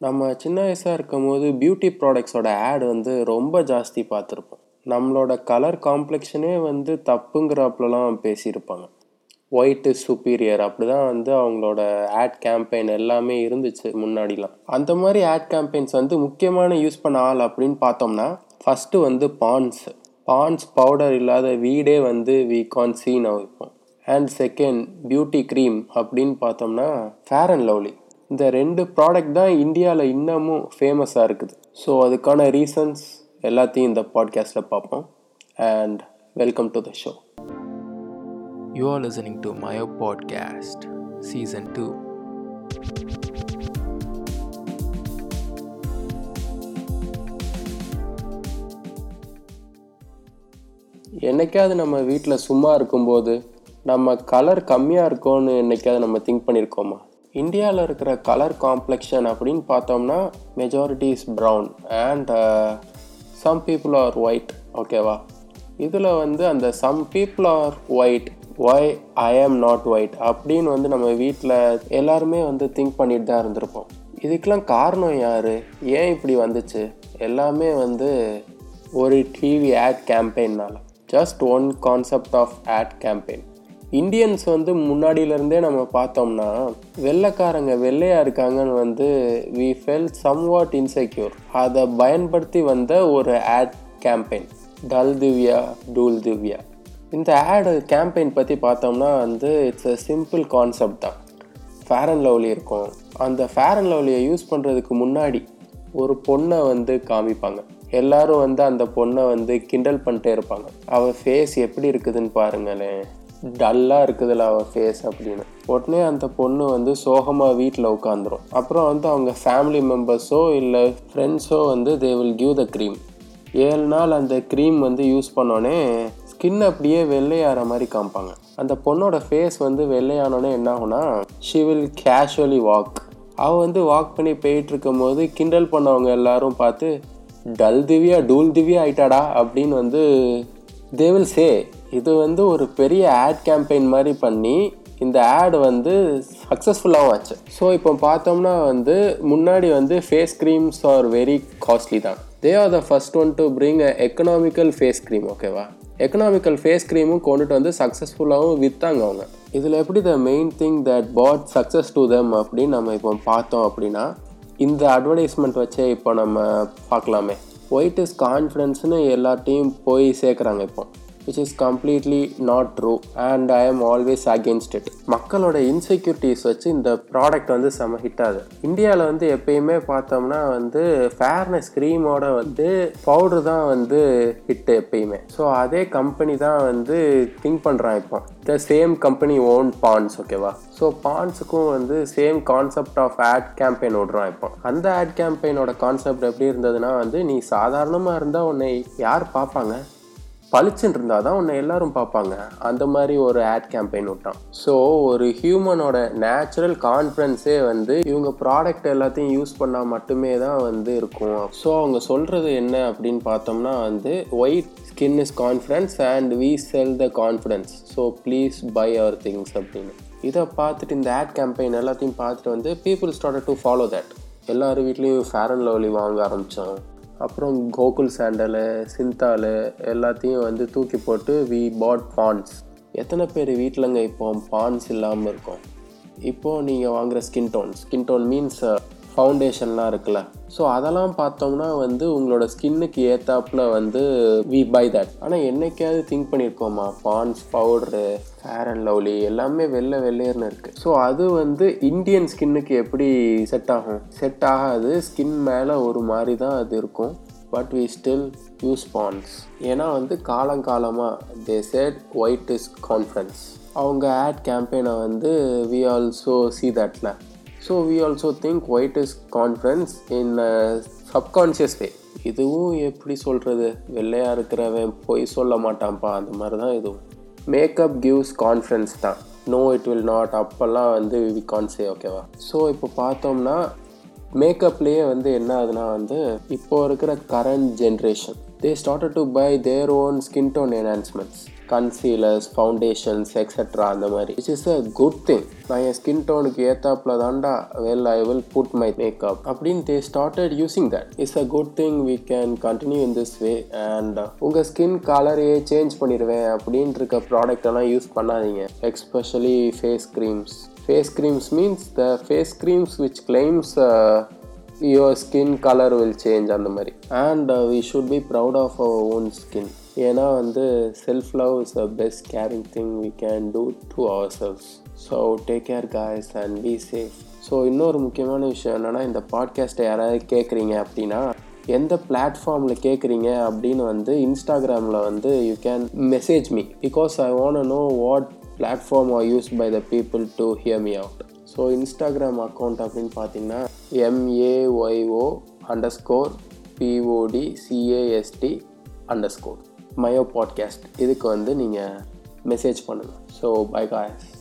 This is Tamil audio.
நம்ம சின்ன வயசாக இருக்கும் போது பியூட்டி ப்ராடக்ட்ஸோட ஆட் வந்து ரொம்ப ஜாஸ்தி பார்த்துருப்போம். நம்மளோட கலர் காம்ப்ளெக்ஷனே வந்து தப்புங்கிறாப்புலலாம் பேசியிருப்பாங்க. ஒயிட்டு சுப்பீரியர் அப்படி தான் வந்து அவங்களோட ஆட் கேம்பெயின் எல்லாமே இருந்துச்சு முன்னாடிலாம். அந்த மாதிரி ஆட் கேம்பெயின்ஸ் வந்து முக்கியமான யூஸ் பண்ண ஆள் அப்படின்னு பார்த்தோம்னா ஃபஸ்ட்டு வந்து பான்ஸ் பான்ஸ் பவுடர் இல்லாத வீடே வந்து வி கான் சீன் வைப்போம் அண்ட் செகண்ட் பியூட்டி க்ரீம் அப்படின்னு பார்த்தோம்னா ஃபேர் அண்ட் லவ்லி இந்த ரெண்டு ப்ராடக்ட் தான் இந்தியாவில் இன்னமும் ஃபேமஸாக இருக்குது. ஸோ அதுக்கான ரீசன்ஸ் எல்லாத்தையும் இந்த பாட்காஸ்ட்டில் பார்ப்போம். And welcome to the show You are listening to Mayo Podcast, Season 2. என்னைக்காவது நம்ம வீட்டில் சும்மா இருக்கும்போது நம்ம கலர் கம்மியாக இருக்கோன்னு என்னைக்காவது நம்ம திங்க் பண்ணியிருக்கோமா இந்தியாவில் இருக்கிற கலர் காம்ப்ளெக்ஷன் அப்படின்னு பார்த்தோம்னா majority is brown and some people are white ஓகேவா இதில் வந்து அந்த some people are white why I am not white அப்படின்னு வந்து நம்ம வீட்டில் எல்லாருமே வந்து திங்க் பண்ணிட்டு தான் இருந்திருப்போம். இதுக்கெலாம் காரணம் யார்? ஏன் இப்படி வந்துச்சு? எல்லாமே வந்து ஒரு TV ad கேம்பெயின்னால just one concept of ad campaign Indians வந்து முன்னாடியிலேருந்தே நம்ம பார்த்தோம்னா வெள்ளைக்காரங்க வெள்ளையாக இருக்காங்கன்னு வந்து we fell somewhat insecure அதை பயன்படுத்தி வந்த ஒரு ad campaign dull Divya tool Divya. இந்த ஆடு கேம்பெயின் பற்றி பார்த்தோம்னா வந்து இட்ஸ் அ சிம்பிள் கான்செப்ட் தான். ஃபேர் அண்ட் லவ்லி இருக்கும். அந்த ஃபேர் அண்ட் லவ்லியை யூஸ் பண்ணுறதுக்கு முன்னாடி ஒரு பொண்ணை வந்து காமிப்பாங்க. எல்லாரும் வந்து அந்த பொண்ணை வந்து கிண்டல் பண்ணிட்டே இருப்பாங்க. அவள் ஃபேஸ் எப்படி இருக்குதுன்னு பாருங்களேன். டல்லாக இருக்குதுல்ல அவள் ஃபேஸ் அப்படின்னு. உடனே அந்த பொண்ணு வந்து சோகமாக வீட்டில் உட்காந்துரும் அப்புறம் வந்து அவங்க ஃபேமிலி மெம்பர்ஸோ இல்லை ஃப்ரெண்ட்ஸோ வந்து they will give the cream ஏழு நாள் அந்த க்ரீம் வந்து யூஸ் பண்ணோடனே ஸ்கின் அப்படியே வெள்ளையாகிற மாதிரி காமிப்பாங்க. அந்த பொண்ணோட ஃபேஸ் வந்து வெள்ளையானோடனே என்ன ஆகும்னா ஷி வில் கேஷுவலி வாக் அவள் வந்து வாக் பண்ணி போயிட்டு இருக்கும்போது கிண்டல் பண்ணவங்க எல்லாரும் பார்த்து டல் திவ்யா டூல் திவ்யா ஆயிட்டாடா? அப்படின்னு வந்து தே வில் சே இது வந்து ஒரு பெரிய ஆட் கேம்பெயின் மாதிரி பண்ணி இந்த ஆடு வந்து சக்ஸஸ்ஃபுல்லாகவும் ஆச்சு. ஸோ இப்போ பார்த்தோம்னா வந்து முன்னாடி வந்து face creams are very costly தான். They are the first one to bring a economical face cream ஓகேவா எக்கனாமிக்கல் ஃபேஸ் க்ரீமும் கொண்டுட்டு வந்து சக்ஸஸ்ஃபுல்லாகவும் விற்றாங்க அவங்க. இதில் எப்படி the main thing that bought success to them அப்படின்னு நம்ம இப்போ பார்த்தோம் அப்படின்னா இந்த அட்வர்டைஸ்மெண்ட் வச்சே இப்போ நம்ம பார்க்கலாமே. ஒயிட் இஸ் கான்ஃபிடென்ஸ்னு எல்லாத்தையும் போய் சேர்க்குறாங்க இப்போ. Which is completely not true and I am always against it மக்களோட இன்செக்யூரிட்டிஸ் வச்சு இந்த ப்ராடக்ட் வந்து செம ஹிட் ஆகுது. இந்தியாவில் வந்து எப்பயுமே பார்த்தோம்னா வந்து ஃபேர்னஸ் க்ரீமோட வந்து பவுடர் தான் வந்து ஹிட் எப்பயுமே. ஸோ அதே கம்பெனி தான் வந்து திங்க் பண்ணுறான் இப்போ. The same company own Pond's ஓகேவா ஸோ பான்ஸுக்கும் வந்து same concept of ad campaign விடுறான் இப்போ. அந்த ஆட் கேம்பெயினோட கான்செப்ட் எப்படி இருந்ததுன்னா வந்து நீ சாதாரணமாக இருந்தால் உன்னை யார் பார்ப்பாங்க? பளிச்சுன்னு இருந்தால் தான் உன்னை எல்லாரும் பார்ப்பாங்க. அந்த மாதிரி ஒரு ஆட் கேம்பெயின் விட்டான். ஸோ ஒரு ஹியூமனோட நேச்சுரல் கான்ஃபிடன்ஸே வந்து இவங்க ப்ராடக்ட் எல்லாத்தையும் யூஸ் பண்ணால் மட்டுமே தான் வந்து இருக்கும். ஸோ அவங்க சொல்கிறது என்ன அப்படின்னு பார்த்தோம்னா வந்து white skin is confidence and we sell the confidence so please buy our things அப்படின்னு. இதை பார்த்துட்டு இந்த ஆட் கேம்பெயின் எல்லாத்தையும் பார்த்துட்டு வந்து people start to follow that எல்லார் வீட்லேயும் ஃபேர் அண்ட் லவ்லி வாங்க ஆரம்பித்தோம் அப்புறம் கோகுல் சாண்டலு சிந்தாலு எல்லாத்தையும் வந்து தூக்கி போட்டு வி பாட் பான்ஸ் எத்தனை பேர் வீட்டிலங்க இப்போ பான்ஸ் இல்லாமல் இருக்கும்? இப்போது நீங்கள் வாங்குகிற skin tone skin tone means ஃபவுண்டேஷன்லாம் இருக்குல்ல. ஸோ அதெல்லாம் பார்த்தோம்னா வந்து உங்களோட ஸ்கின்னுக்கு ஏற்றாப்புல வந்து வி பை தட் ஆனால் என்னைக்காவது think பண்ணியிருக்கோமா Pond's powder Fair and Lovely எல்லாமே வெள்ளை வெள்ளையர்னு இருக்குது ஸோ அது வந்து இந்தியன் ஸ்கின்னுக்கு எப்படி செட் ஆகும்? செட் ஆகாது ஸ்கின் மேலே ஒரு மாதிரி தான் அது இருக்கும். But we still use Pond's ஏன்னா வந்து காலங்காலமாக they said white is confidence அவங்க ஆட் கேம்பெயினை வந்து வி ஆல்சோ சி தட்ல so we also think white is confidence in subconscious way இதுவும் எப்படி சொல்கிறது வெள்ளையாக இருக்கிறவன் பொய் சொல்ல மாட்டான்ப்பா. அந்த மாதிரி தான் இதுவும். மேக்கப் கிவ்ஸ் கான்ஃபிடன்ஸ் தான். நோ இட் வில் நாட் அப்போல்லாம் வந்து வி கான் சே ஓகேவா ஸோ இப்போ பார்த்தோம்னா மேக்கப்லேயே வந்து என்ன ஆகுதுன்னா வந்து இப்போ இருக்கிற current generation they started to buy their own skin tone enhancements concealers foundations etcetera அந்த மாதிரி. It's is a good thing நான் என் ஸ்கின் டோனுக்கு ஏத்தாப்புல தாண்டா well I will put my makeup அப்படின்னு they started using that it's a good thing we can continue in this way and உங்கள் ஸ்கின் கலரையே சேஞ்ச் பண்ணிடுவேன் அப்படின்ட்டு இருக்க ப்ராடக்ட் எல்லாம் யூஸ் பண்ணாதீங்க. Especially face creams face creams means the face creams which claims your skin colour will change அந்த மாதிரி. And we should be proud of our own skin ஏன்னா வந்து self love is the best caring thing we can do to our selves so take care guys and be safe so இன்னொரு முக்கியமான விஷயம் என்னென்னா இந்த பாட்காஸ்ட்டை யாராவது கேட்குறீங்க அப்படின்னா எந்த பிளாட்ஃபார்மில் கேட்குறீங்க அப்படின்னு வந்து இன்ஸ்டாகிராமில் வந்து you can message me because I want know what platform are use by the people to hear me out so Instagram account அப்படின்னு பார்த்தீங்கன்னா M A Y O underscore P O D C A S T underscore Mayo podcast இதுக்கு வந்து நீங்கள் மெசேஜ் பண்ணுங்கள் ஸோ பை காய்ஸ்